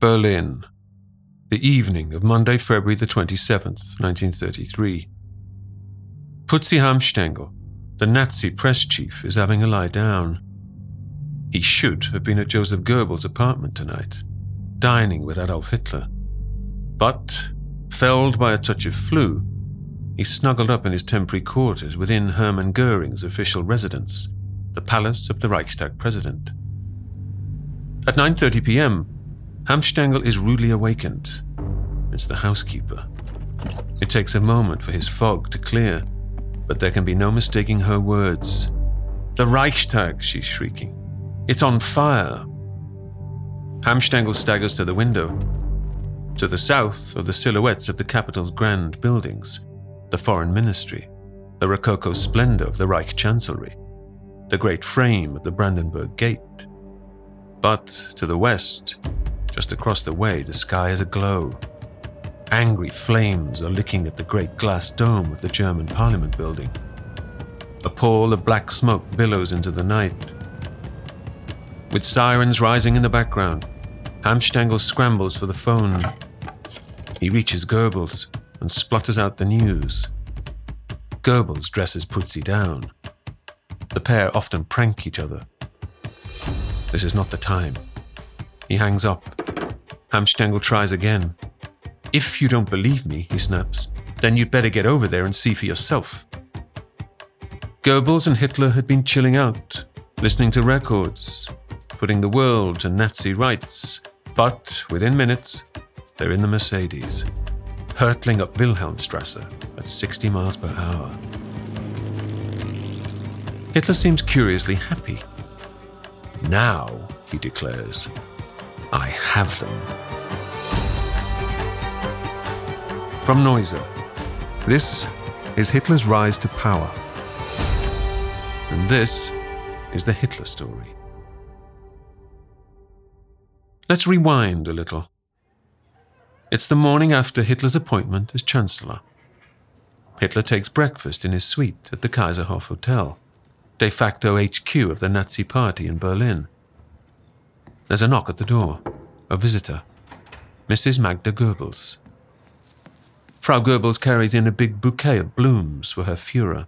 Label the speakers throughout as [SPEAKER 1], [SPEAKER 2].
[SPEAKER 1] Berlin, the evening of Monday, February the 27th, 1933. Putzi Hanfstaengl, the Nazi press chief, is having a lie down. He should have been at Joseph Goebbels' apartment tonight, dining with Adolf Hitler. But, felled by a touch of flu, he snuggled up in his temporary quarters within Hermann Goering's official residence, the palace of the Reichstag president. At 9:30 p.m., Hanfstaengl is rudely awakened. It's the housekeeper. It takes a moment for his fog to clear, but there can be no mistaking her words. The Reichstag, she's shrieking. It's on fire. Hanfstaengl staggers to the window. To the south are the silhouettes of the capital's grand buildings, the foreign ministry, the rococo splendor of the Reich Chancellery, the great frame of the Brandenburg Gate. But to the west, just across the way, the sky is aglow. Angry flames are licking at the great glass dome of the German Parliament building. A pall of black smoke billows into the night. With sirens rising in the background, Hanfstaengl scrambles for the phone. He reaches Goebbels and splutters out the news. Goebbels dresses Putzi down. The pair often prank each other. This is not the time. He hangs up. Hanfstaengl tries again. If you don't believe me, he snaps, then you'd better get over there and see for yourself. Goebbels and Hitler had been chilling out, listening to records, putting the world to Nazi rights. But within minutes, they're in the Mercedes, hurtling up Wilhelmstrasse at 60 miles per hour. Hitler seems curiously happy. Now, he declares, I have them. From Noiser, this is Hitler's rise to power. And this is the Hitler story. Let's rewind a little. It's the morning after Hitler's appointment as Chancellor. Hitler takes breakfast in his suite at the Kaiserhof Hotel, de facto HQ of the Nazi Party in Berlin. There's a knock at the door. A visitor. Mrs. Magda Goebbels. Frau Goebbels carries in a big bouquet of blooms for her Fuhrer.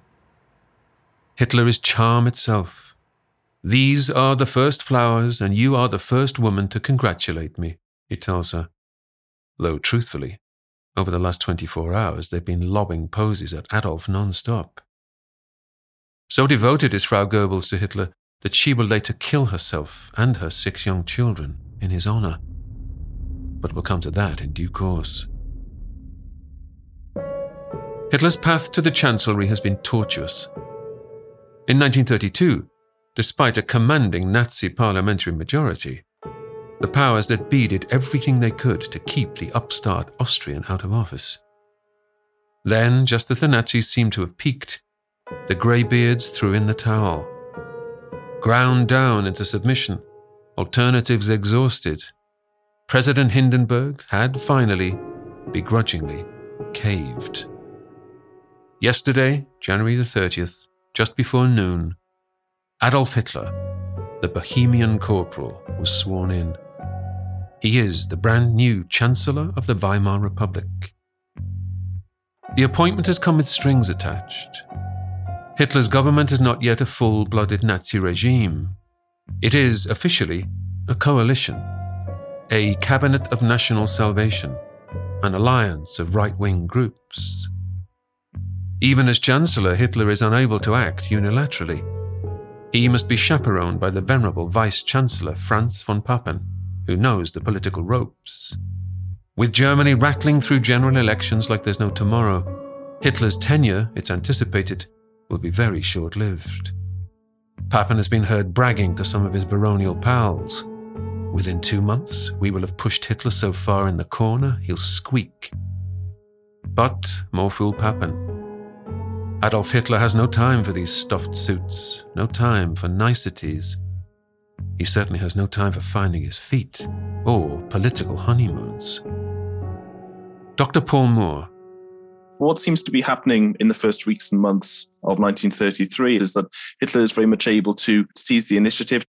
[SPEAKER 1] Hitler is charm itself. These are the first flowers, and you are the first woman to congratulate me, he tells her. Though, truthfully, over the last 24 hours they've been lobbing poses at Adolf non-stop. So devoted is Frau Goebbels to Hitler that she will later kill herself and her six young children in his honor. But we'll come to that in due course. Hitler's path to the Chancellery has been tortuous. In 1932, despite a commanding Nazi parliamentary majority, the powers that be did everything they could to keep the upstart Austrian out of office. Then, just as the Nazis seemed to have peaked, the greybeards threw in the towel. Ground down into submission, alternatives exhausted, President Hindenburg had finally, begrudgingly, caved. Yesterday, January the 30th, just before noon, Adolf Hitler, the Bohemian corporal, was sworn in. He is the brand new Chancellor of the Weimar Republic. The appointment has come with strings attached. Hitler's government is not yet a full blooded Nazi regime. It is officially a coalition, a cabinet of national salvation, an alliance of right wing groups. Even as Chancellor, Hitler is unable to act unilaterally. He must be chaperoned by the venerable Vice Chancellor Franz von Papen, who knows the political ropes. With Germany rattling through general elections like there's no tomorrow, Hitler's tenure, it's anticipated, will be very short lived. Papen has been heard bragging to some of his baronial pals. Within two months, we will have pushed Hitler so far in the corner he'll squeak. But, more fool Papen, Adolf Hitler has no time for these stuffed suits, no time for niceties. He certainly has no time for finding his feet or political honeymoons. Dr. Paul Moore.
[SPEAKER 2] What seems to be happening in the first weeks and months of 1933 is that Hitler is very much able to seize the initiative.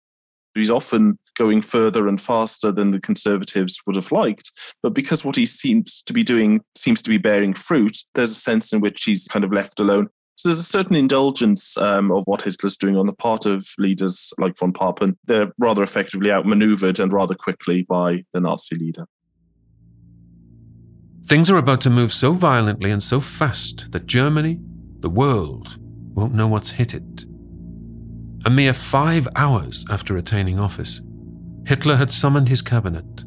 [SPEAKER 2] He's often going further and faster than the Conservatives would have liked. But because what he seems to be doing seems to be bearing fruit, there's a sense in which he's kind of left alone. So there's a certain indulgence um, of what Hitler's doing on the part of leaders like von Papen. They're rather effectively outmaneuvered and rather quickly by the Nazi leader.
[SPEAKER 1] Things are about to move so violently and so fast that Germany, the world, won't know what's hit it. A mere five hours after attaining office, Hitler had summoned his cabinet.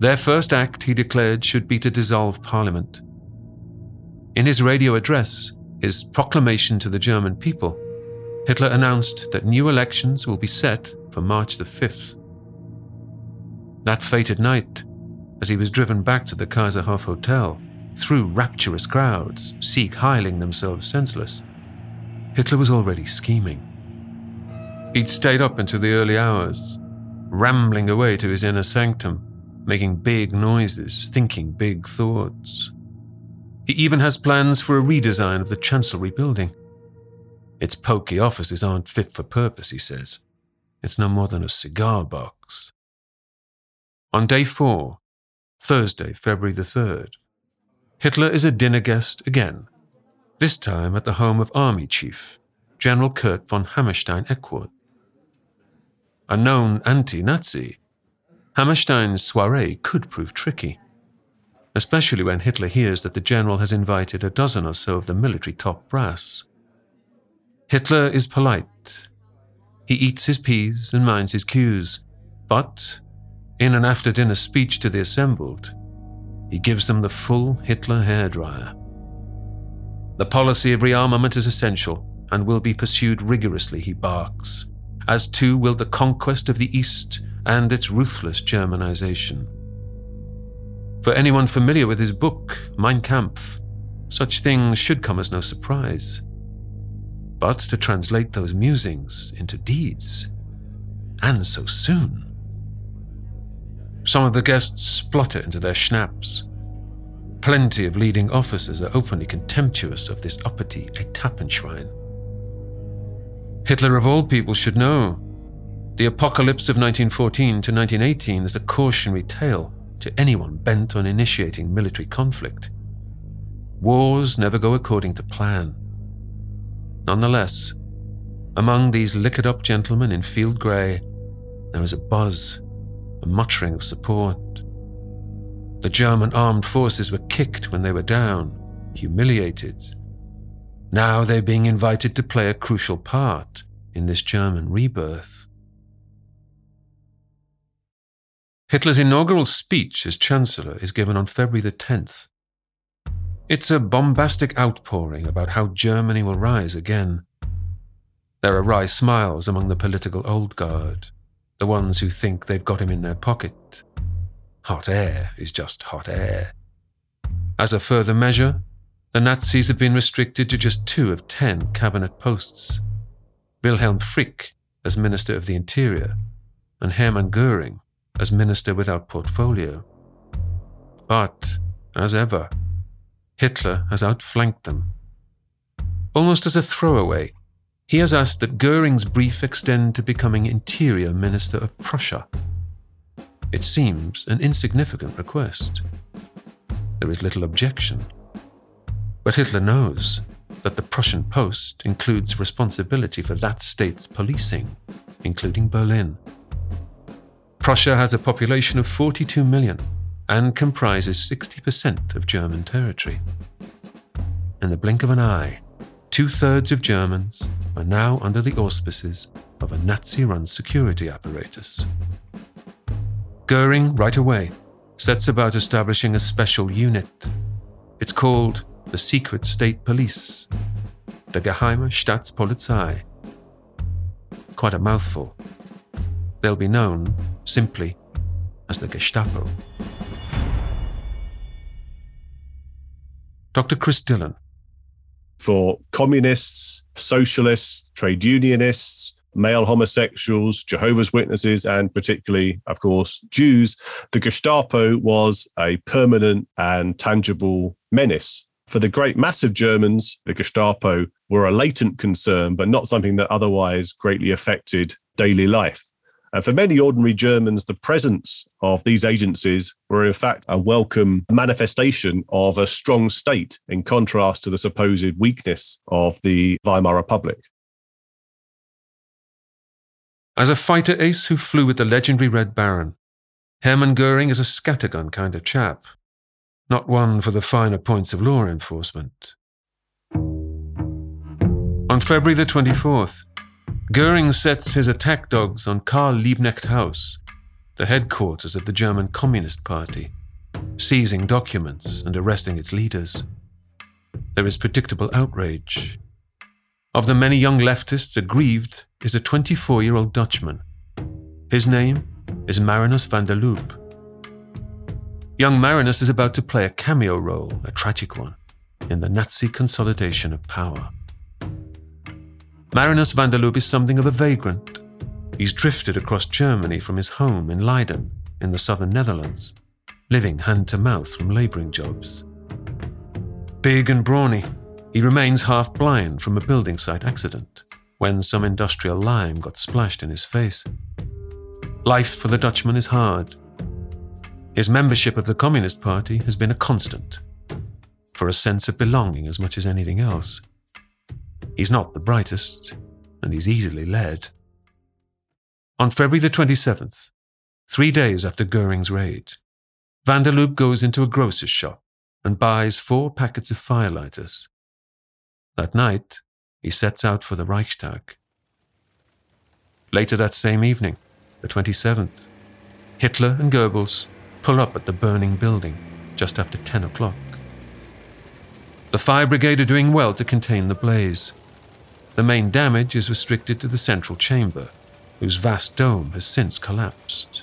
[SPEAKER 1] Their first act, he declared, should be to dissolve parliament. In his radio address, his proclamation to the German people, Hitler announced that new elections will be set for March the 5th. That fated night, as he was driven back to the Kaiserhof Hotel, through rapturous crowds, Sieg heiling themselves senseless, Hitler was already scheming. He'd stayed up into the early hours, rambling away to his inner sanctum, making big noises, thinking big thoughts. He even has plans for a redesign of the Chancellery building. Its pokey offices aren't fit for purpose, he says. It's no more than a cigar box. On day four, Thursday, February the 3rd, Hitler is a dinner guest again, this time at the home of Army Chief General Kurt von Hammerstein Equord a known anti Nazi, Hammerstein's soiree could prove tricky, especially when Hitler hears that the general has invited a dozen or so of the military top brass. Hitler is polite. He eats his peas and minds his cues, but in an after dinner speech to the assembled, he gives them the full Hitler hairdryer. The policy of rearmament is essential and will be pursued rigorously, he barks as too will the conquest of the East and its ruthless Germanization. For anyone familiar with his book, Mein Kampf, such things should come as no surprise. But to translate those musings into deeds, and so soon. Some of the guests splutter into their schnapps. Plenty of leading officers are openly contemptuous of this uppity Etappenschwein. Hitler, of all people, should know. The apocalypse of 1914 to 1918 is a cautionary tale to anyone bent on initiating military conflict. Wars never go according to plan. Nonetheless, among these liquored up gentlemen in field grey, there is a buzz, a muttering of support. The German armed forces were kicked when they were down, humiliated, now they're being invited to play a crucial part in this German rebirth. Hitler's inaugural speech as Chancellor is given on February the 10th. It's a bombastic outpouring about how Germany will rise again. There are wry smiles among the political old guard, the ones who think they've got him in their pocket. Hot air is just hot air. As a further measure, the Nazis have been restricted to just two of ten cabinet posts Wilhelm Frick as Minister of the Interior, and Hermann Goering as Minister without portfolio. But, as ever, Hitler has outflanked them. Almost as a throwaway, he has asked that Goering's brief extend to becoming Interior Minister of Prussia. It seems an insignificant request. There is little objection. But Hitler knows that the Prussian post includes responsibility for that state's policing, including Berlin. Prussia has a population of 42 million and comprises 60% of German territory. In the blink of an eye, two thirds of Germans are now under the auspices of a Nazi run security apparatus. Goering, right away, sets about establishing a special unit. It's called the secret state police, the Geheime Staatspolizei. Quite a mouthful. They'll be known simply as the Gestapo. Dr. Chris Dillon.
[SPEAKER 3] For communists, socialists, trade unionists, male homosexuals, Jehovah's Witnesses, and particularly, of course, Jews, the Gestapo was a permanent and tangible menace for the great mass of Germans, the Gestapo were a latent concern, but not something that otherwise greatly affected daily life. And for many ordinary Germans, the presence of these agencies were in fact a welcome manifestation of a strong state in contrast to the supposed weakness of the Weimar Republic.
[SPEAKER 1] As a fighter ace who flew with the legendary Red Baron, Hermann Goering is a scattergun kind of chap, not one for the finer points of law enforcement. On February the 24th, Goering sets his attack dogs on Karl Liebknecht House, the headquarters of the German Communist Party, seizing documents and arresting its leaders. There is predictable outrage. Of the many young leftists aggrieved is a 24 year old Dutchman. His name is Marinus van der Lubbe. Young Marinus is about to play a cameo role, a tragic one, in the Nazi consolidation of power. Marinus van der Lubbe is something of a vagrant. He's drifted across Germany from his home in Leiden, in the southern Netherlands, living hand to mouth from labouring jobs. Big and brawny, he remains half blind from a building site accident when some industrial lime got splashed in his face. Life for the Dutchman is hard. His membership of the Communist Party has been a constant, for a sense of belonging as much as anything else. He's not the brightest, and he's easily led. On February the 27th, three days after Goering's raid, van der Lubbe goes into a grocer's shop and buys four packets of firelighters. That night, he sets out for the Reichstag. Later that same evening, the 27th, Hitler and Goebbels pull up at the burning building just after 10 o'clock. The fire brigade are doing well to contain the blaze. The main damage is restricted to the central chamber, whose vast dome has since collapsed.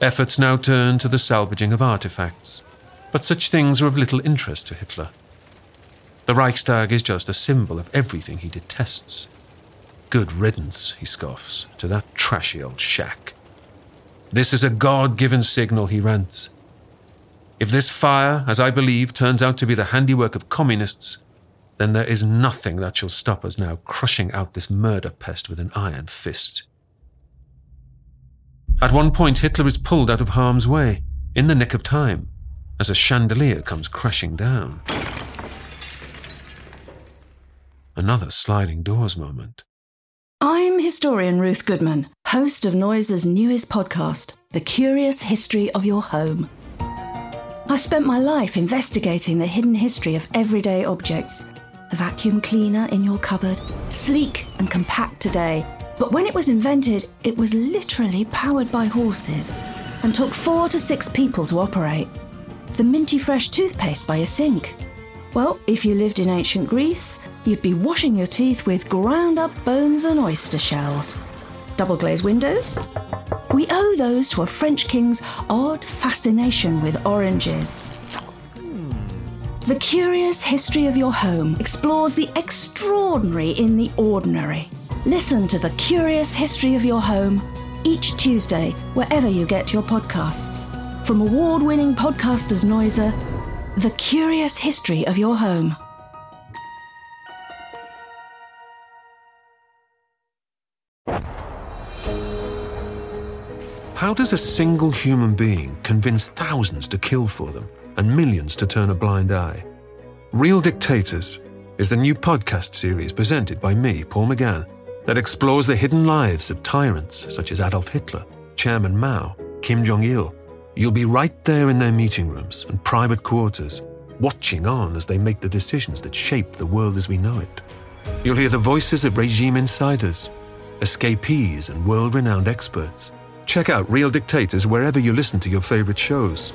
[SPEAKER 1] Efforts now turn to the salvaging of artifacts, but such things are of little interest to Hitler. The Reichstag is just a symbol of everything he detests. Good riddance, he scoffs, to that trashy old shack. This is a God given signal, he rants. If this fire, as I believe, turns out to be the handiwork of communists, then there is nothing that shall stop us now crushing out this murder pest with an iron fist. At one point, Hitler is pulled out of harm's way, in the nick of time, as a chandelier comes crashing down. Another sliding doors moment.
[SPEAKER 4] I'm historian Ruth Goodman, host of Noiser's newest podcast, The Curious History of Your Home. I've spent my life investigating the hidden history of everyday objects the vacuum cleaner in your cupboard, sleek and compact today. But when it was invented, it was literally powered by horses and took four to six people to operate. The minty fresh toothpaste by a sink. Well, if you lived in ancient Greece, you'd be washing your teeth with ground up bones and oyster shells. Double glazed windows? We owe those to a French king's odd fascination with oranges. The Curious History of Your Home explores the extraordinary in the ordinary. Listen to The Curious History of Your Home each Tuesday, wherever you get your podcasts. From award winning podcasters Noiser, The Curious History of Your Home.
[SPEAKER 1] How does a single human being convince thousands to kill for them? And millions to turn a blind eye. Real Dictators is the new podcast series presented by me, Paul McGann, that explores the hidden lives of tyrants such as Adolf Hitler, Chairman Mao, Kim Jong il. You'll be right there in their meeting rooms and private quarters, watching on as they make the decisions that shape the world as we know it. You'll hear the voices of regime insiders, escapees, and world renowned experts. Check out Real Dictators wherever you listen to your favorite shows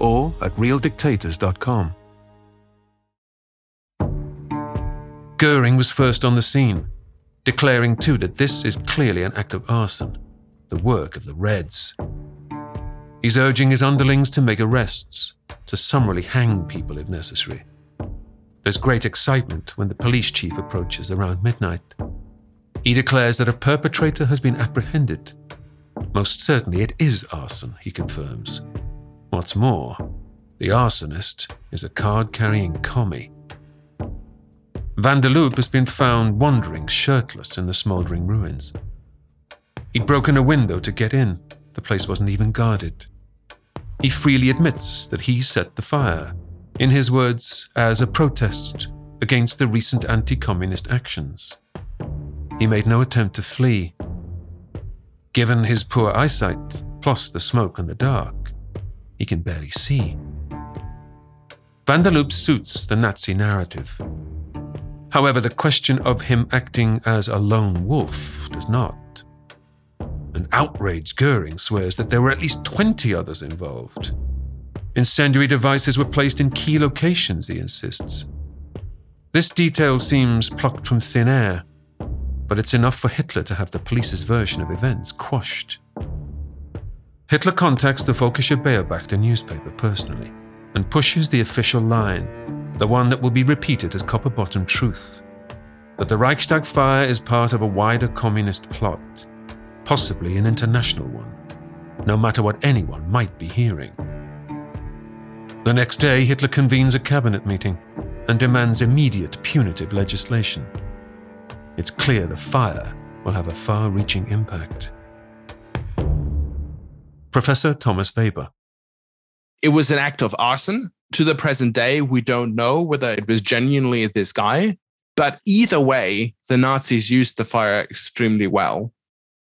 [SPEAKER 1] or at realdictators.com. Goering was first on the scene, declaring too that this is clearly an act of arson, the work of the Reds. He's urging his underlings to make arrests, to summarily hang people if necessary. There's great excitement when the police chief approaches around midnight. He declares that a perpetrator has been apprehended. Most certainly it is arson, he confirms. What's more, the arsonist is a card carrying commie. Van der Lubbe has been found wandering shirtless in the smouldering ruins. He'd broken a window to get in. The place wasn't even guarded. He freely admits that he set the fire, in his words, as a protest against the recent anti communist actions. He made no attempt to flee. Given his poor eyesight, plus the smoke and the dark, he can barely see. Van der Lubbe suits the Nazi narrative. However, the question of him acting as a lone wolf does not. An outraged Goering swears that there were at least 20 others involved. Incendiary devices were placed in key locations, he insists. This detail seems plucked from thin air, but it's enough for Hitler to have the police's version of events quashed. Hitler contacts the Völkische Beobachter newspaper personally and pushes the official line, the one that will be repeated as copper bottom truth that the Reichstag fire is part of a wider communist plot, possibly an international one, no matter what anyone might be hearing. The next day, Hitler convenes a cabinet meeting and demands immediate punitive legislation. It's clear the fire will have a far reaching impact. Professor Thomas Weber.
[SPEAKER 5] It was an act of arson. To the present day, we don't know whether it was genuinely this guy, but either way, the Nazis used the fire extremely well.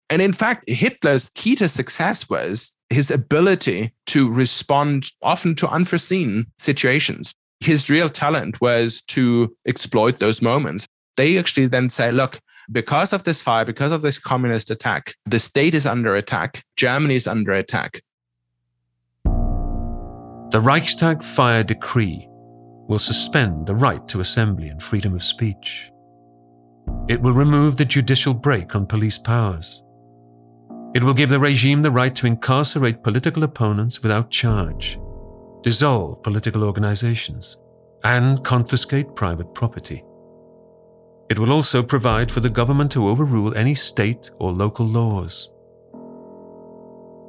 [SPEAKER 5] And in fact, Hitler's key to success was his ability to respond often to unforeseen situations his real talent was to exploit those moments. They actually then say, look, because of this fire, because of this communist attack, the state is under attack, Germany is under attack.
[SPEAKER 1] The Reichstag fire decree will suspend the right to assembly and freedom of speech. It will remove the judicial brake on police powers. It will give the regime the right to incarcerate political opponents without charge dissolve political organizations, and confiscate private property. It will also provide for the government to overrule any state or local laws.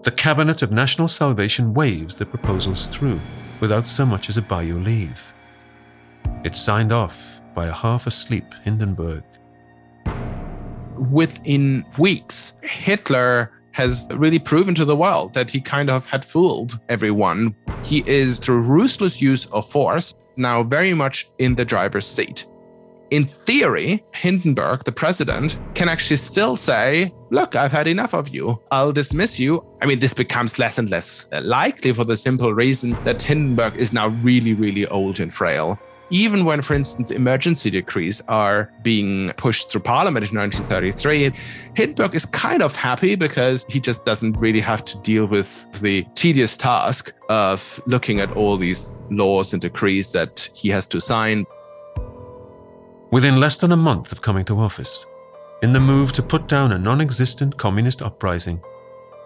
[SPEAKER 1] The Cabinet of National Salvation waves the proposals through without so much as a by your leave. It's signed off by a half asleep Hindenburg.
[SPEAKER 5] Within weeks, Hitler has really proven to the world that he kind of had fooled everyone. He is, through ruthless use of force, now very much in the driver's seat. In theory, Hindenburg, the president, can actually still say, Look, I've had enough of you. I'll dismiss you. I mean, this becomes less and less uh, likely for the simple reason that Hindenburg is now really, really old and frail even when, for instance, emergency decrees are being pushed through parliament in 1933, Hindenburg is kind of happy because he just doesn't really have to deal with the tedious task of looking at all these laws and decrees that he has to sign.
[SPEAKER 1] Within less than a month of coming to office, in the move to put down a non existent communist uprising,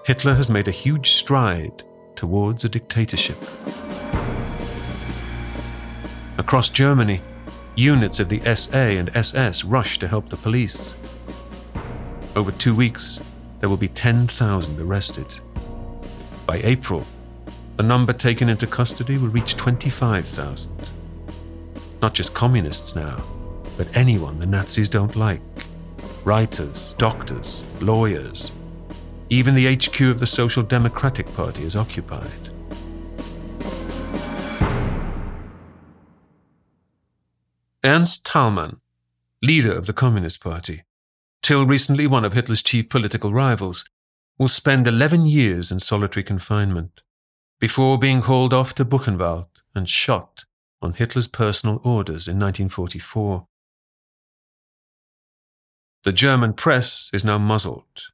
[SPEAKER 1] Hitler has made a huge stride towards a dictatorship. Across Germany, units of the SA and SS rush to help the police. Over two weeks, there will be 10,000 arrested. By April, the number taken into custody will reach 25,000. Not just communists now, but anyone the Nazis don't like writers, doctors, lawyers. Even the HQ of the Social Democratic Party is occupied. Ernst Thälmann, leader of the Communist Party, till recently one of Hitler's chief political rivals, will spend 11 years in solitary confinement before being hauled off to Buchenwald and shot on Hitler's personal orders in 1944. The German press is now muzzled,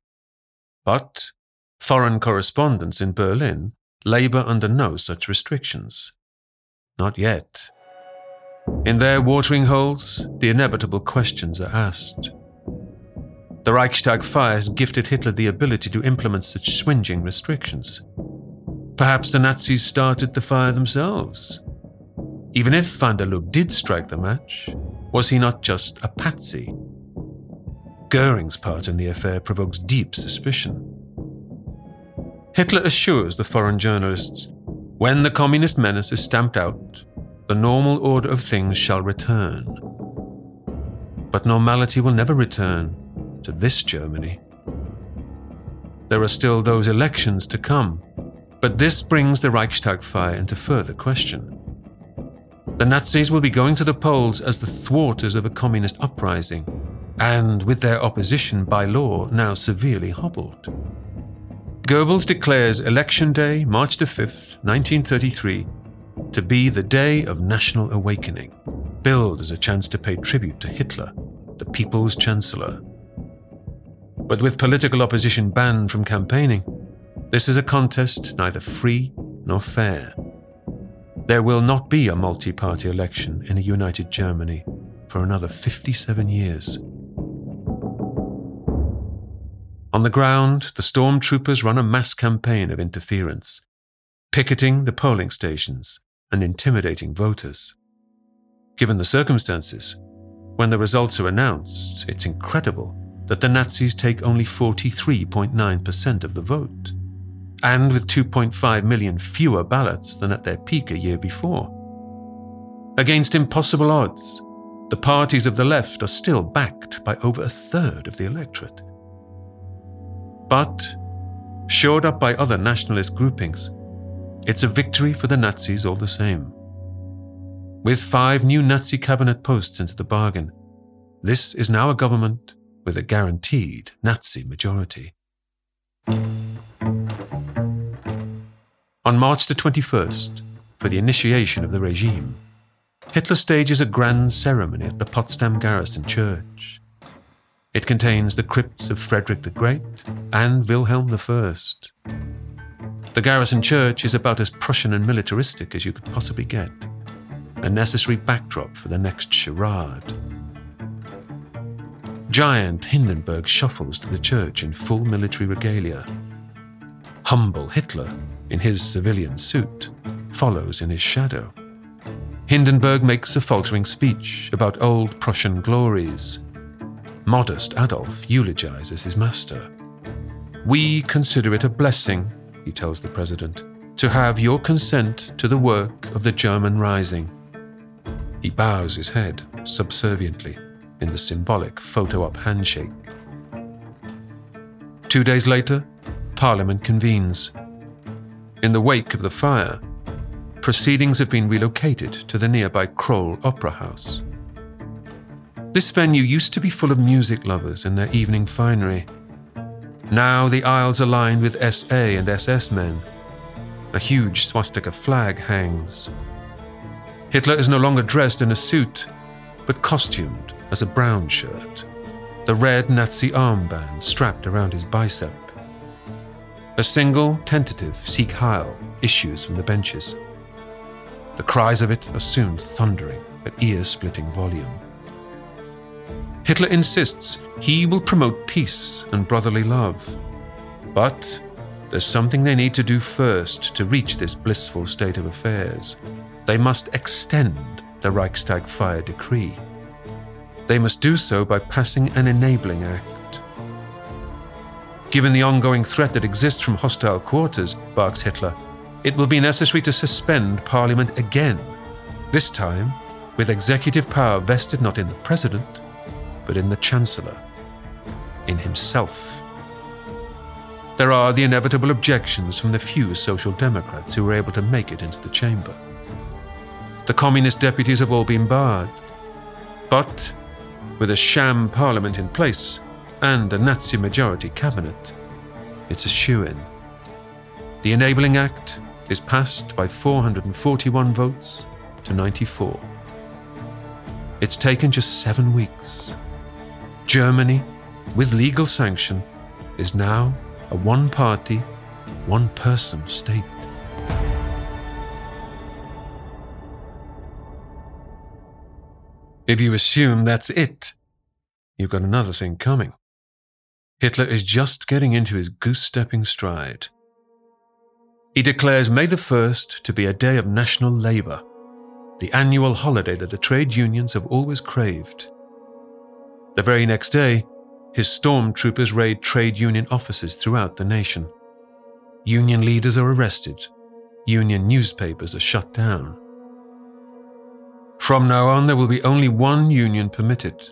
[SPEAKER 1] but foreign correspondents in Berlin labor under no such restrictions. Not yet. In their watering holes, the inevitable questions are asked. The Reichstag fire has gifted Hitler the ability to implement such swinging restrictions. Perhaps the Nazis started the fire themselves. Even if van der Lubbe did strike the match, was he not just a patsy? Goering's part in the affair provokes deep suspicion. Hitler assures the foreign journalists when the communist menace is stamped out, the normal order of things shall return. But normality will never return to this Germany. there are still those elections to come, but this brings the Reichstag fire into further question. The Nazis will be going to the polls as the thwarters of a communist uprising, and with their opposition by law now severely hobbled. Goebbels declares Election Day, March the 5th, 1933, to be the day of national awakening, billed as a chance to pay tribute to Hitler, the people's chancellor. But with political opposition banned from campaigning, this is a contest neither free nor fair. There will not be a multi party election in a united Germany for another 57 years. On the ground, the stormtroopers run a mass campaign of interference, picketing the polling stations and intimidating voters. Given the circumstances, when the results are announced, it's incredible that the Nazis take only 43.9% of the vote and with 2.5 million fewer ballots than at their peak a year before. Against impossible odds, the parties of the left are still backed by over a third of the electorate. But, shored up by other nationalist groupings, it's a victory for the Nazis all the same. With five new Nazi cabinet posts into the bargain, this is now a government with a guaranteed Nazi majority. On March the 21st, for the initiation of the regime, Hitler stages a grand ceremony at the Potsdam Garrison Church. It contains the crypts of Frederick the Great and Wilhelm I. The Garrison Church is about as Prussian and militaristic as you could possibly get, a necessary backdrop for the next charade. Giant Hindenburg shuffles to the church in full military regalia. Humble Hitler in his civilian suit, follows in his shadow. Hindenburg makes a faltering speech about old Prussian glories. Modest Adolf eulogizes his master. We consider it a blessing, he tells the president, to have your consent to the work of the German rising. He bows his head subserviently in the symbolic photo op handshake. Two days later, Parliament convenes. In the wake of the fire, proceedings have been relocated to the nearby Kroll Opera House. This venue used to be full of music lovers in their evening finery. Now the aisles are lined with SA and SS men. A huge swastika flag hangs. Hitler is no longer dressed in a suit, but costumed as a brown shirt, the red Nazi armband strapped around his bicep. A single, tentative Sieg Heil issues from the benches. The cries of it are soon thundering at ear splitting volume. Hitler insists he will promote peace and brotherly love. But there's something they need to do first to reach this blissful state of affairs. They must extend the Reichstag fire decree. They must do so by passing an enabling act Given the ongoing threat that exists from hostile quarters, barks Hitler, it will be necessary to suspend Parliament again, this time with executive power vested not in the President, but in the Chancellor, in himself. There are the inevitable objections from the few Social Democrats who were able to make it into the chamber. The Communist deputies have all been barred. But, with a sham parliament in place, and a Nazi majority cabinet, it's a shoe in. The Enabling Act is passed by 441 votes to 94. It's taken just seven weeks. Germany, with legal sanction, is now a one party, one person state. If you assume that's it, you've got another thing coming. Hitler is just getting into his goose stepping stride. He declares May the 1st to be a day of national labour, the annual holiday that the trade unions have always craved. The very next day, his stormtroopers raid trade union offices throughout the nation. Union leaders are arrested. Union newspapers are shut down. From now on, there will be only one union permitted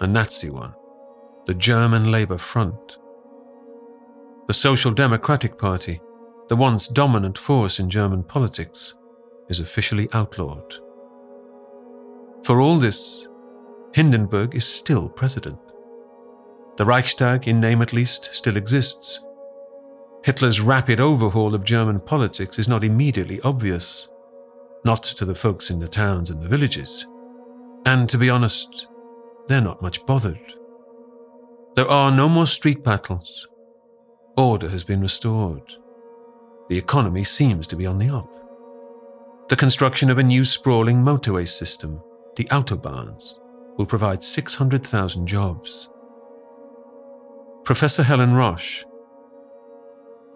[SPEAKER 1] a Nazi one the German Labour Front. The Social Democratic Party, the once dominant force in German politics, is officially outlawed. For all this, Hindenburg is still president. The Reichstag, in name at least, still exists. Hitler's rapid overhaul of German politics is not immediately obvious, not to the folks in the towns and the villages. And to be honest, they're not much bothered. There are no more street battles. Order has been restored. The economy seems to be on the up. The construction of a new sprawling motorway system, the Autobahns, will provide 600,000 jobs. Professor Helen Roche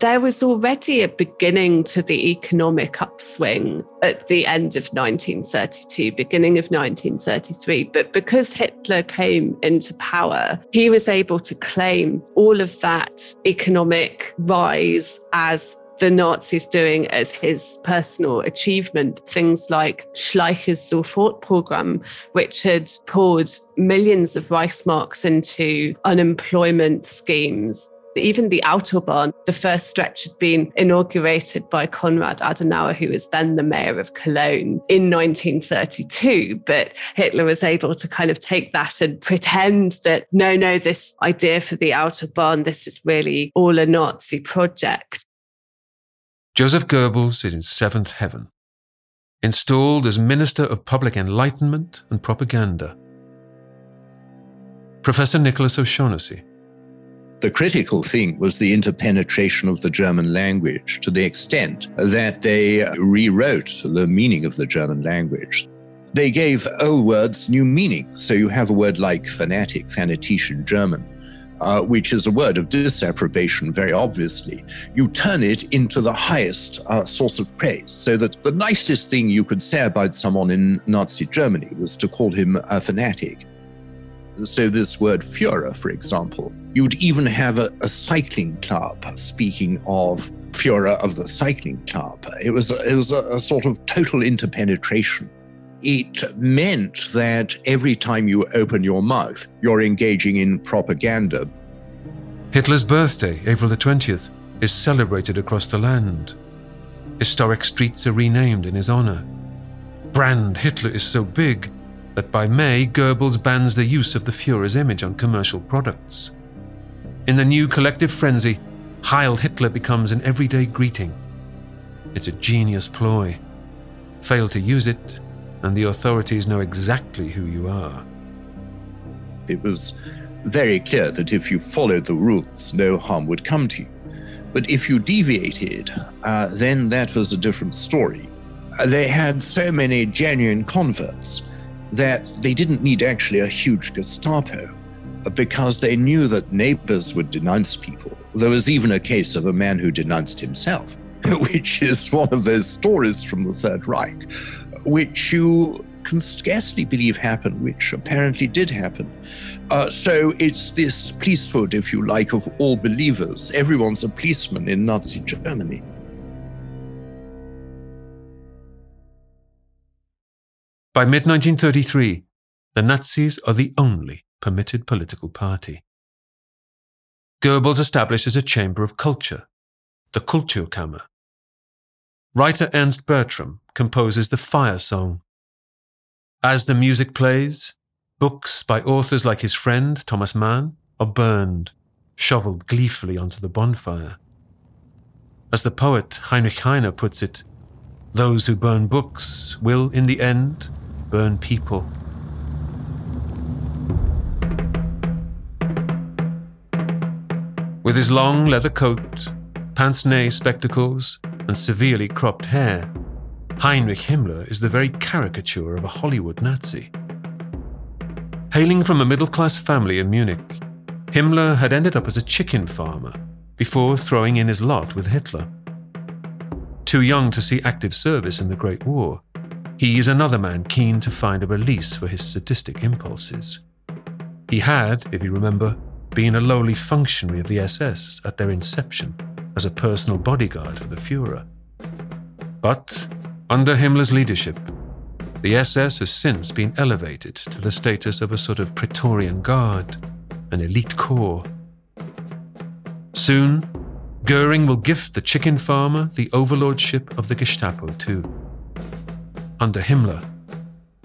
[SPEAKER 6] there was already a beginning to the economic upswing at the end of 1932, beginning of 1933. But because Hitler came into power, he was able to claim all of that economic rise as the Nazis doing as his personal achievement. Things like Schleicher's Sofort program, which had poured millions of Reichsmarks into unemployment schemes even the Autobahn, the first stretch had been inaugurated by Konrad Adenauer, who was then the mayor of Cologne in 1932. But Hitler was able to kind of take that and pretend that no, no, this idea for the Autobahn, this is really all a Nazi project.
[SPEAKER 1] Joseph Goebbels is in seventh heaven, installed as Minister of Public Enlightenment and Propaganda. Professor Nicholas O'Shaughnessy
[SPEAKER 7] the critical thing was the interpenetration of the German language to the extent that they rewrote the meaning of the German language. They gave old words new meaning. So you have a word like fanatic, fanatician German, uh, which is a word of disapprobation, very obviously. You turn it into the highest uh, source of praise. So that the nicest thing you could say about someone in Nazi Germany was to call him a fanatic. So, this word Führer, for example, you'd even have a, a cycling club. Speaking of Führer of the cycling club, it was, it was a, a sort of total interpenetration. It meant that every time you open your mouth, you're engaging in propaganda.
[SPEAKER 1] Hitler's birthday, April the 20th, is celebrated across the land. Historic streets are renamed in his honor. Brand Hitler is so big that by May, Goebbels bans the use of the Fuhrer's image on commercial products. In the new collective frenzy, Heil Hitler becomes an everyday greeting. It's a genius ploy. Fail to use it, and the authorities know exactly who you are.
[SPEAKER 7] It was very clear that if you followed the rules, no harm would come to you. But if you deviated, uh, then that was a different story. Uh, they had so many genuine converts that they didn't need actually a huge Gestapo because they knew that neighbors would denounce people. There was even a case of a man who denounced himself, which is one of those stories from the Third Reich, which you can scarcely believe happened, which apparently did happen. Uh, so it's this policehood, if you like, of all believers. Everyone's a policeman in Nazi Germany.
[SPEAKER 1] By mid 1933, the Nazis are the only permitted political party. Goebbels establishes a chamber of culture, the Kulturkammer. Writer Ernst Bertram composes the Fire Song. As the music plays, books by authors like his friend Thomas Mann are burned, shoveled gleefully onto the bonfire. As the poet Heinrich Heine puts it, those who burn books will, in the end, burn people. With his long leather coat, pince nez spectacles, and severely cropped hair, Heinrich Himmler is the very caricature of a Hollywood Nazi. Hailing from a middle class family in Munich, Himmler had ended up as a chicken farmer before throwing in his lot with Hitler. Too young to see active service in the Great War, he is another man keen to find a release for his sadistic impulses. He had, if you remember, been a lowly functionary of the SS at their inception as a personal bodyguard for the Fuhrer. But, under Himmler's leadership, the SS has since been elevated to the status of a sort of Praetorian Guard, an elite corps. Soon, Goering will gift the chicken farmer the overlordship of the Gestapo too. Under Himmler,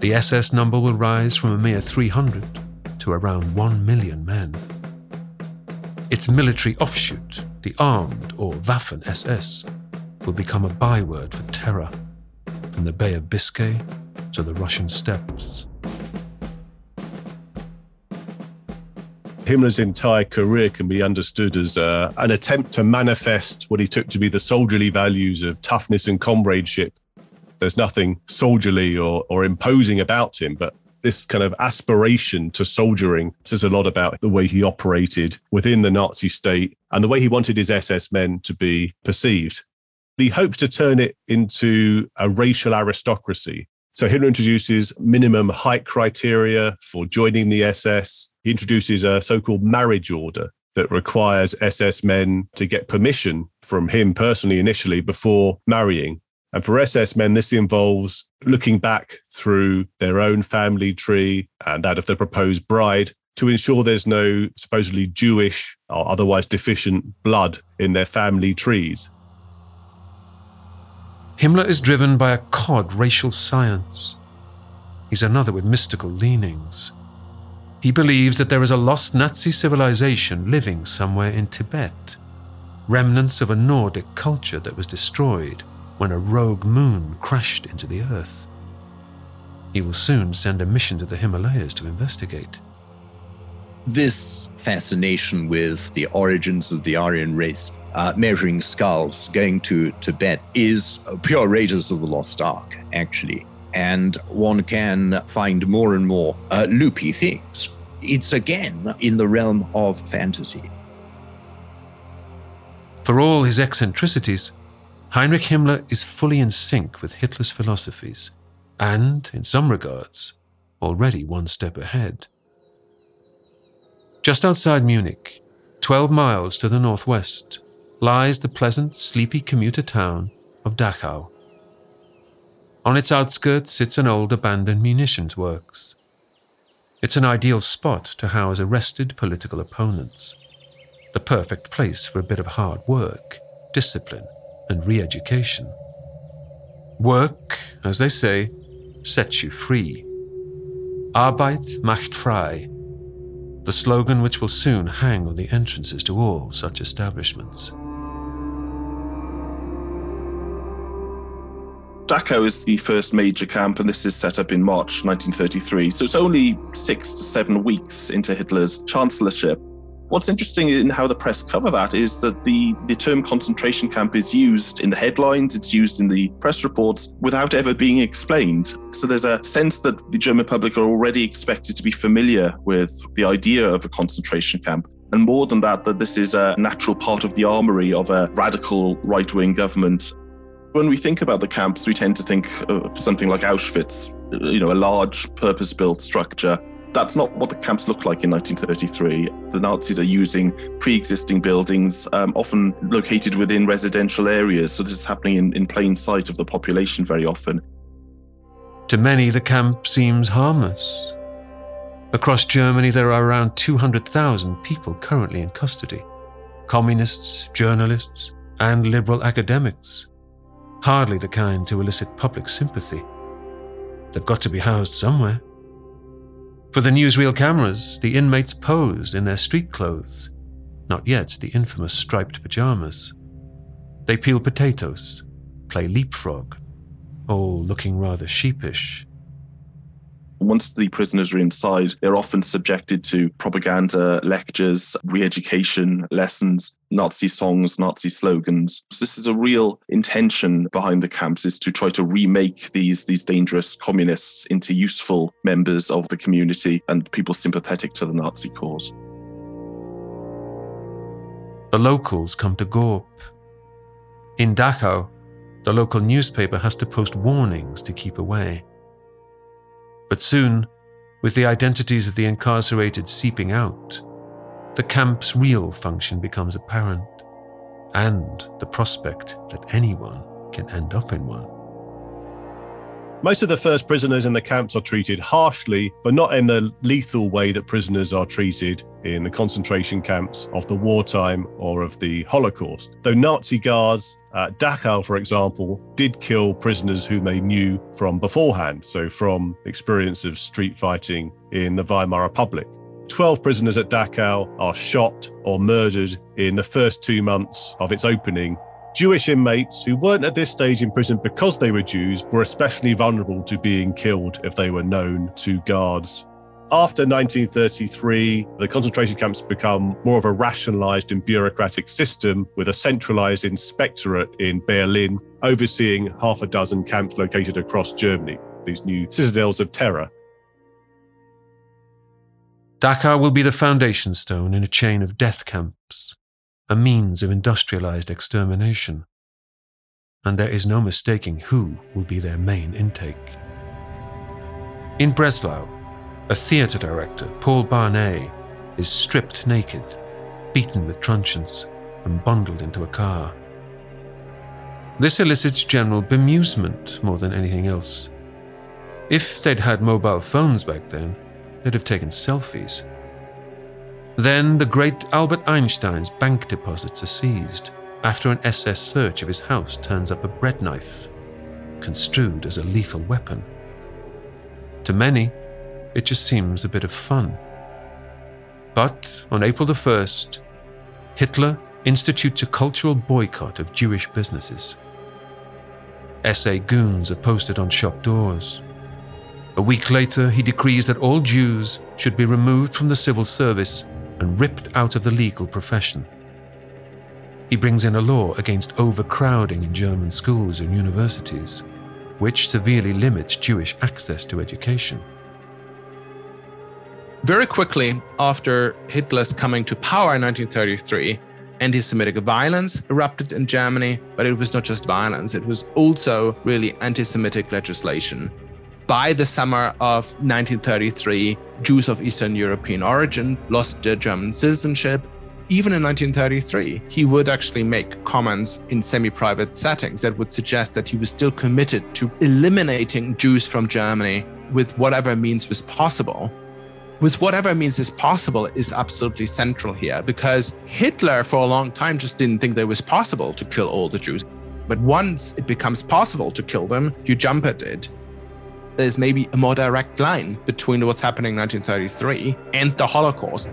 [SPEAKER 1] the SS number will rise from a mere 300 to around 1 million men. Its military offshoot, the armed or Waffen SS, will become a byword for terror, from the Bay of Biscay to the Russian steppes.
[SPEAKER 3] Himmler's entire career can be understood as uh, an attempt to manifest what he took to be the soldierly values of toughness and comradeship. There's nothing soldierly or, or imposing about him, but this kind of aspiration to soldiering says a lot about the way he operated within the Nazi state and the way he wanted his SS men to be perceived. He hopes to turn it into a racial aristocracy. So Hitler introduces minimum height criteria for joining the SS he introduces a so called marriage order that requires SS men to get permission from him personally initially before marrying. And for SS men, this involves looking back through their own family tree and that of the proposed bride to ensure there's no supposedly Jewish or otherwise deficient blood in their family trees.
[SPEAKER 1] Himmler is driven by a cod racial science. He's another with mystical leanings. He believes that there is a lost Nazi civilization living somewhere in Tibet, remnants of a Nordic culture that was destroyed when a rogue moon crashed into the earth. He will soon send a mission to the Himalayas to investigate.
[SPEAKER 7] This fascination with the origins of the Aryan race, uh, measuring skulls, going to Tibet, is pure Raiders of the Lost Ark, actually and one can find more and more uh, loopy things. It's again in the realm of fantasy.
[SPEAKER 1] For all his eccentricities, Heinrich Himmler is fully in sync with Hitler's philosophies, and, in some regards, already one step ahead. Just outside Munich, 12 miles to the northwest, lies the pleasant, sleepy commuter town of Dachau. On its outskirts sits an old abandoned munitions works. It's an ideal spot to house arrested political opponents. The perfect place for a bit of hard work, discipline, and re education. Work, as they say, sets you free. Arbeit macht frei, the slogan which will soon hang on the entrances to all such establishments.
[SPEAKER 2] Dachau is the first major camp, and this is set up in March 1933. So it's only six to seven weeks into Hitler's chancellorship. What's interesting in how the press cover that is that the, the term concentration camp is used in the headlines, it's used in the press reports without ever being explained. So there's a sense that the German public are already expected to be familiar with the idea of a concentration camp. And more than that, that this is a natural part of the armory of a radical right wing government when we think about the camps, we tend to think of something like Auschwitz, you know, a large purpose built structure. That's not what the camps look like in 1933. The Nazis are using pre existing buildings, um, often located within residential areas. So this is happening in, in plain sight of the population very often.
[SPEAKER 1] To many, the camp seems harmless. Across Germany, there are around 200,000 people currently in custody communists, journalists, and liberal academics hardly the kind to elicit public sympathy. They've got to be housed somewhere. For the newsreel cameras, the inmates pose in their street clothes, not yet the infamous striped pajamas. They peel potatoes, play leapfrog, all looking rather sheepish
[SPEAKER 2] once the prisoners are inside, they're often subjected to propaganda lectures, re education lessons, Nazi songs, Nazi slogans. So this is a real intention behind the camps is to try to remake these, these dangerous communists into useful members of the community and people sympathetic to the Nazi cause.
[SPEAKER 1] The locals come to Gorp. In Dachau, the local newspaper has to post warnings to keep away. But soon, with the identities of the incarcerated seeping out, the camp's real function becomes apparent, and the prospect that anyone can end up in one.
[SPEAKER 3] Most of the first prisoners in the camps are treated harshly, but not in the lethal way that prisoners are treated in the concentration camps of the wartime or of the Holocaust. Though Nazi guards at Dachau, for example, did kill prisoners whom they knew from beforehand, so from experience of street fighting in the Weimar Republic. 12 prisoners at Dachau are shot or murdered in the first two months of its opening. Jewish inmates who weren't at this stage in prison because they were Jews were especially vulnerable to being killed if they were known to guards after 1933, the concentration camps become more of a rationalized and bureaucratic system with a centralized inspectorate in Berlin overseeing half a dozen camps located across Germany, these new citadels of terror.
[SPEAKER 1] Dachau will be the foundation stone in a chain of death camps, a means of industrialized extermination. And there is no mistaking who will be their main intake. In Breslau, a theatre director, Paul Barnay, is stripped naked, beaten with truncheons, and bundled into a car. This elicits general bemusement more than anything else. If they'd had mobile phones back then, they'd have taken selfies. Then the great Albert Einstein's bank deposits are seized after an SS search of his house turns up a bread knife, construed as a lethal weapon. To many, it just seems a bit of fun. But on April the 1st, Hitler institutes a cultural boycott of Jewish businesses. SA goons are posted on shop doors. A week later, he decrees that all Jews should be removed from the civil service and ripped out of the legal profession. He brings in a law against overcrowding in German schools and universities, which severely limits Jewish access to education.
[SPEAKER 5] Very quickly after Hitler's coming to power in 1933, anti Semitic violence erupted in Germany, but it was not just violence, it was also really anti Semitic legislation. By the summer of 1933, Jews of Eastern European origin lost their German citizenship. Even in 1933, he would actually make comments in semi private settings that would suggest that he was still committed to eliminating Jews from Germany with whatever means was possible with whatever means is possible is absolutely central here because Hitler for a long time just didn't think that it was possible to kill all the Jews. But once it becomes possible to kill them, you jump at it. There's maybe a more direct line between what's happening in 1933 and the Holocaust.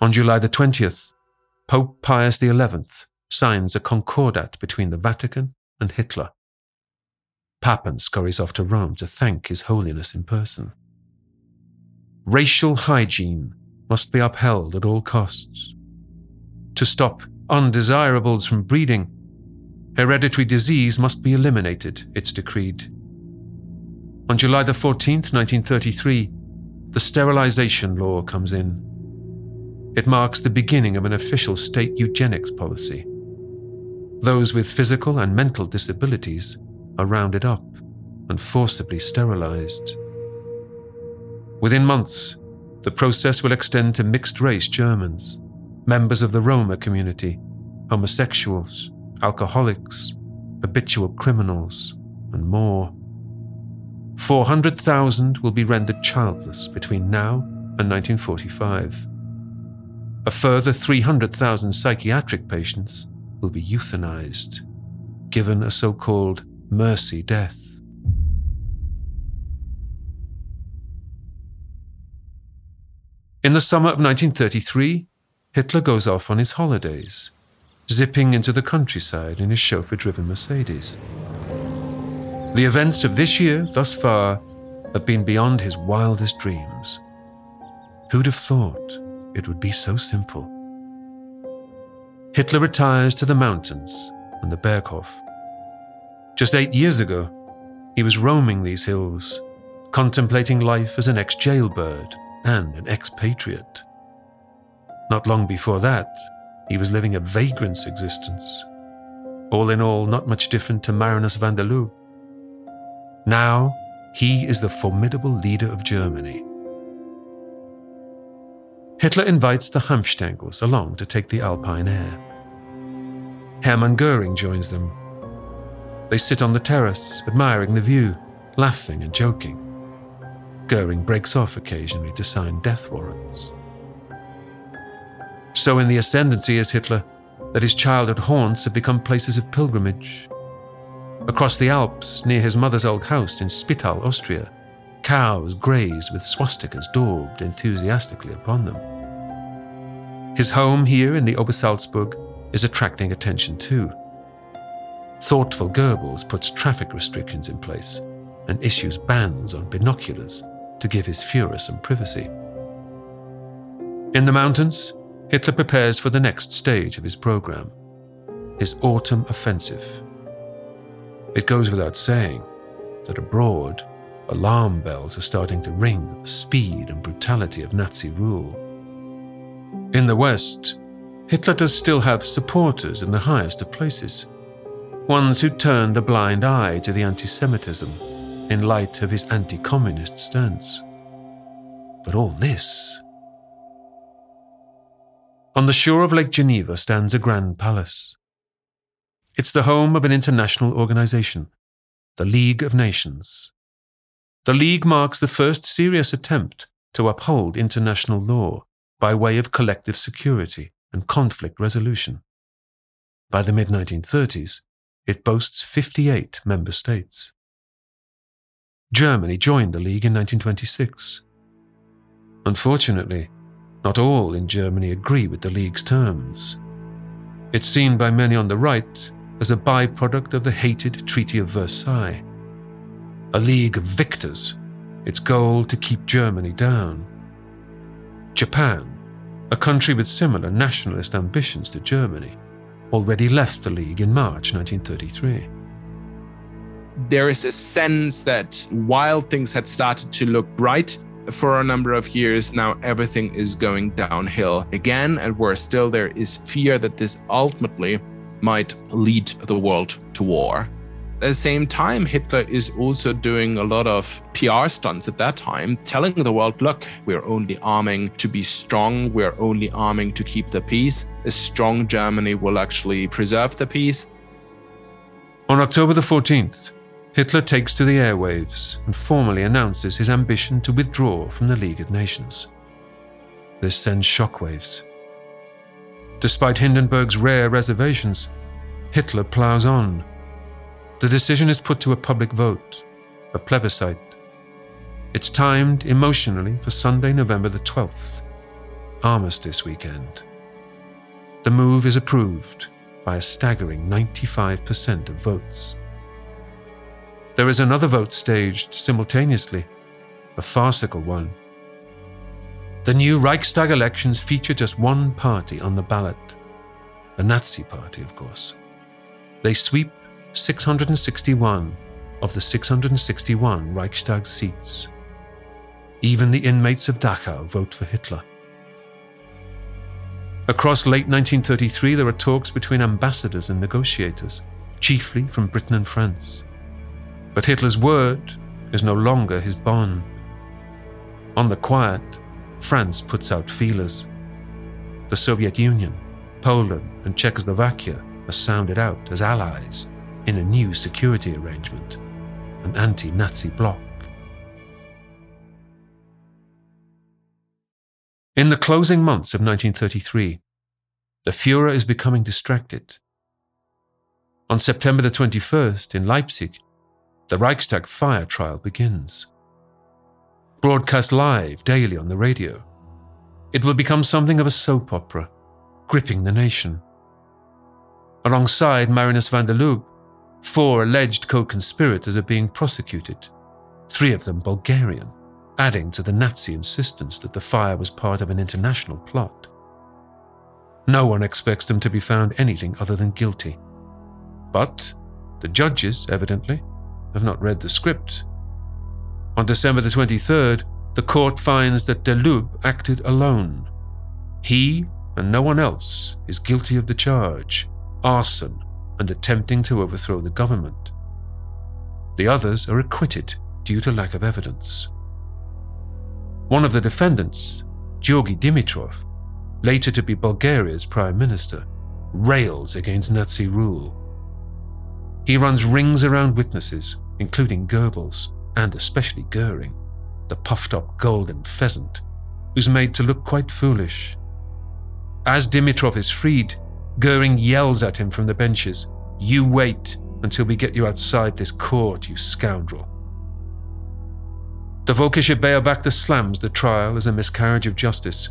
[SPEAKER 1] On July the 20th, Pope Pius XI signs a concordat between the Vatican and Hitler. Papen scurries off to Rome to thank His Holiness in person. Racial hygiene must be upheld at all costs. To stop undesirables from breeding, hereditary disease must be eliminated, it's decreed. On July the 14th, 1933, the sterilization law comes in. It marks the beginning of an official state eugenics policy. Those with physical and mental disabilities are rounded up and forcibly sterilized. Within months, the process will extend to mixed race Germans, members of the Roma community, homosexuals, alcoholics, habitual criminals, and more. 400,000 will be rendered childless between now and 1945. A further 300,000 psychiatric patients will be euthanized, given a so called mercy death. In the summer of 1933, Hitler goes off on his holidays, zipping into the countryside in his chauffeur driven Mercedes. The events of this year, thus far, have been beyond his wildest dreams. Who'd have thought it would be so simple? Hitler retires to the mountains and the Berghof just eight years ago, he was roaming these hills, contemplating life as an ex jailbird and an expatriate. Not long before that, he was living a vagrant's existence. All in all, not much different to Marinus van der Lubbe. Now, he is the formidable leader of Germany. Hitler invites the Hanfstaengls along to take the Alpine air. Hermann Goering joins them. They sit on the terrace, admiring the view, laughing and joking. Goering breaks off occasionally to sign death warrants. So, in the ascendancy as Hitler, that his childhood haunts have become places of pilgrimage. Across the Alps, near his mother's old house in Spital, Austria, cows graze with swastikas daubed enthusiastically upon them. His home here in the Obersalzberg is attracting attention too. Thoughtful Goebbels puts traffic restrictions in place and issues bans on binoculars to give his Fuhrer some privacy. In the mountains, Hitler prepares for the next stage of his program his autumn offensive. It goes without saying that abroad, alarm bells are starting to ring at the speed and brutality of Nazi rule. In the West, Hitler does still have supporters in the highest of places, ones who turned a blind eye to the anti Semitism in light of his anti communist stance. But all this. On the shore of Lake Geneva stands a grand palace. It's the home of an international organization, the League of Nations. The League marks the first serious attempt to uphold international law by way of collective security and conflict resolution. By the mid 1930s, it boasts 58 member states. Germany joined the League in 1926. Unfortunately, not all in Germany agree with the League's terms. It's seen by many on the right as a byproduct of the hated Treaty of Versailles. A league of victors, its goal to keep Germany down. Japan, a country with similar nationalist ambitions to Germany, already left the League in March 1933.
[SPEAKER 5] There is a sense that while things had started to look bright for a number of years, now everything is going downhill again, and where still there is fear that this ultimately might lead the world to war. At the same time, Hitler is also doing a lot of PR stunts at that time, telling the world, look, we're only arming to be strong, we're only arming to keep the peace. A strong Germany will actually preserve the peace.
[SPEAKER 1] On October the 14th, Hitler takes to the airwaves and formally announces his ambition to withdraw from the League of Nations. This sends shockwaves. Despite Hindenburg's rare reservations, Hitler plows on the decision is put to a public vote, a plebiscite. It's timed emotionally for Sunday, November the 12th, Armistice weekend. The move is approved by a staggering 95% of votes. There is another vote staged simultaneously, a farcical one. The new Reichstag elections feature just one party on the ballot the Nazi Party, of course. They sweep 661 of the 661 Reichstag seats. Even the inmates of Dachau vote for Hitler. Across late 1933, there are talks between ambassadors and negotiators, chiefly from Britain and France. But Hitler's word is no longer his bond. On the quiet, France puts out feelers. The Soviet Union, Poland, and Czechoslovakia are sounded out as allies in a new security arrangement, an anti Nazi bloc. In the closing months of 1933, the Fuhrer is becoming distracted. On September the 21st, in Leipzig, the Reichstag fire trial begins. Broadcast live daily on the radio, it will become something of a soap opera, gripping the nation. Alongside Marinus van der Lubbe, Four alleged co conspirators are being prosecuted, three of them Bulgarian, adding to the Nazi insistence that the fire was part of an international plot. No one expects them to be found anything other than guilty. But the judges, evidently, have not read the script. On December the 23rd, the court finds that der Lubbe acted alone. He and no one else is guilty of the charge arson and attempting to overthrow the government. The others are acquitted due to lack of evidence. One of the defendants, Georgi Dimitrov, later to be Bulgaria's prime minister, rails against Nazi rule. He runs rings around witnesses, including Goebbels and especially Goering, the puffed up golden pheasant, who's made to look quite foolish. As Dimitrov is freed, Goering yells at him from the benches You wait until we get you outside this court, you scoundrel. The Völkische Beobachter slams the trial as a miscarriage of justice.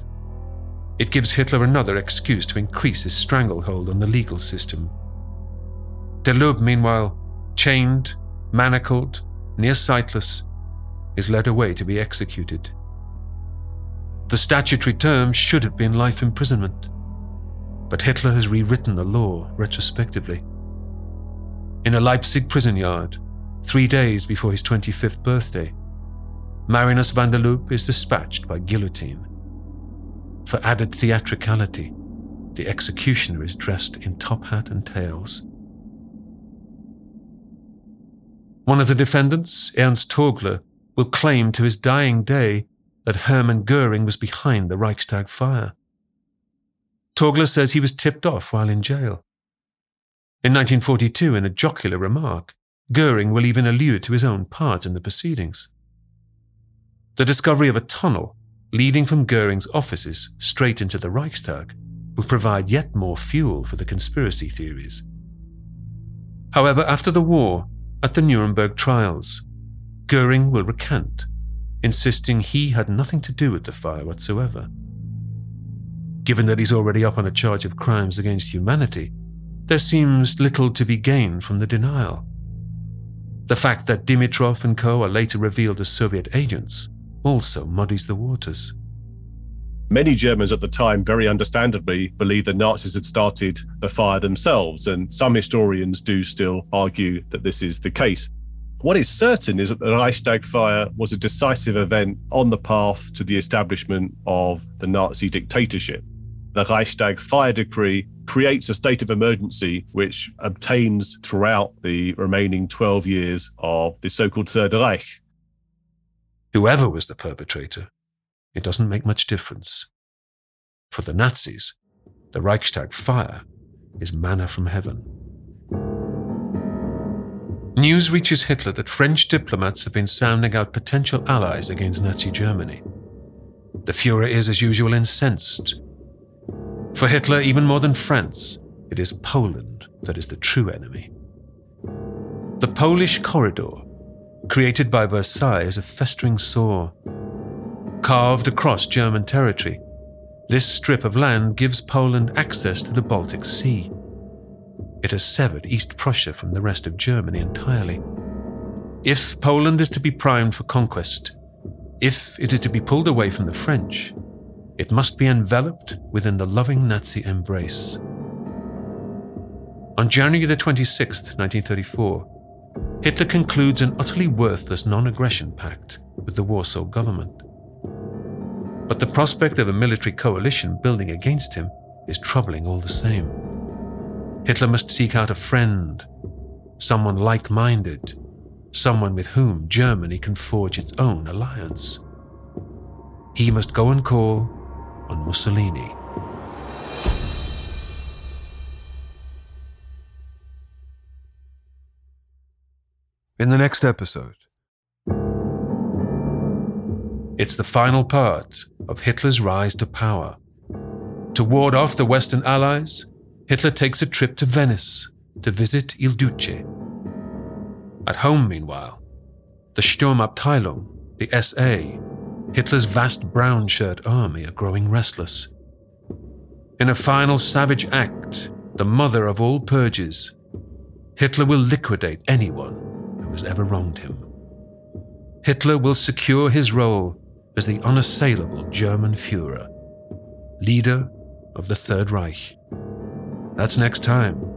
[SPEAKER 1] It gives Hitler another excuse to increase his stranglehold on the legal system. Lubbe, meanwhile, chained, manacled, near sightless, is led away to be executed. The statutory term should have been life imprisonment, but Hitler has rewritten the law retrospectively. In a Leipzig prison yard, three days before his 25th birthday, Marinus van der Lubbe is dispatched by guillotine. For added theatricality, the executioner is dressed in top hat and tails. One of the defendants, Ernst Torgler, will claim to his dying day that Hermann Goering was behind the Reichstag fire. Torgler says he was tipped off while in jail. In 1942, in a jocular remark, Goering will even allude to his own part in the proceedings. The discovery of a tunnel leading from Goering's offices straight into the Reichstag will provide yet more fuel for the conspiracy theories. However, after the war, at the Nuremberg trials, Goering will recant, insisting he had nothing to do with the fire whatsoever. Given that he's already up on a charge of crimes against humanity, there seems little to be gained from the denial. The fact that Dimitrov and co are later revealed as Soviet agents also muddies the waters.
[SPEAKER 3] Many Germans at the time, very understandably, believed the Nazis had started the fire themselves, and some historians do still argue that this is the case. What is certain is that the Reichstag fire was a decisive event on the path to the establishment of the Nazi dictatorship. The Reichstag fire decree creates a state of emergency which obtains throughout the remaining 12 years of the so called Third Reich.
[SPEAKER 1] Whoever was the perpetrator, it doesn't make much difference. For the Nazis, the Reichstag fire is manna from heaven. News reaches Hitler that French diplomats have been sounding out potential allies against Nazi Germany. The Fuhrer is, as usual, incensed. For Hitler, even more than France, it is Poland that is the true enemy. The Polish corridor created by Versailles is a festering sore. Carved across German territory, this strip of land gives Poland access to the Baltic Sea. It has severed East Prussia from the rest of Germany entirely. If Poland is to be primed for conquest, if it is to be pulled away from the French, it must be enveloped within the loving Nazi embrace. On January the 26th, 1934, Hitler concludes an utterly worthless non aggression pact with the Warsaw government. But the prospect of a military coalition building against him is troubling all the same. Hitler must seek out a friend, someone like minded, someone with whom Germany can forge its own alliance. He must go and call on Mussolini. in the next episode. It's the final part of Hitler's rise to power. To ward off the Western Allies, Hitler takes a trip to Venice to visit Il Duce. At home, meanwhile, the Sturmabteilung, the SA, Hitler's vast brown shirt army are growing restless. In a final savage act, the mother of all purges, Hitler will liquidate anyone who has ever wronged him. Hitler will secure his role as the unassailable German Fuhrer, leader of the Third Reich. That's next time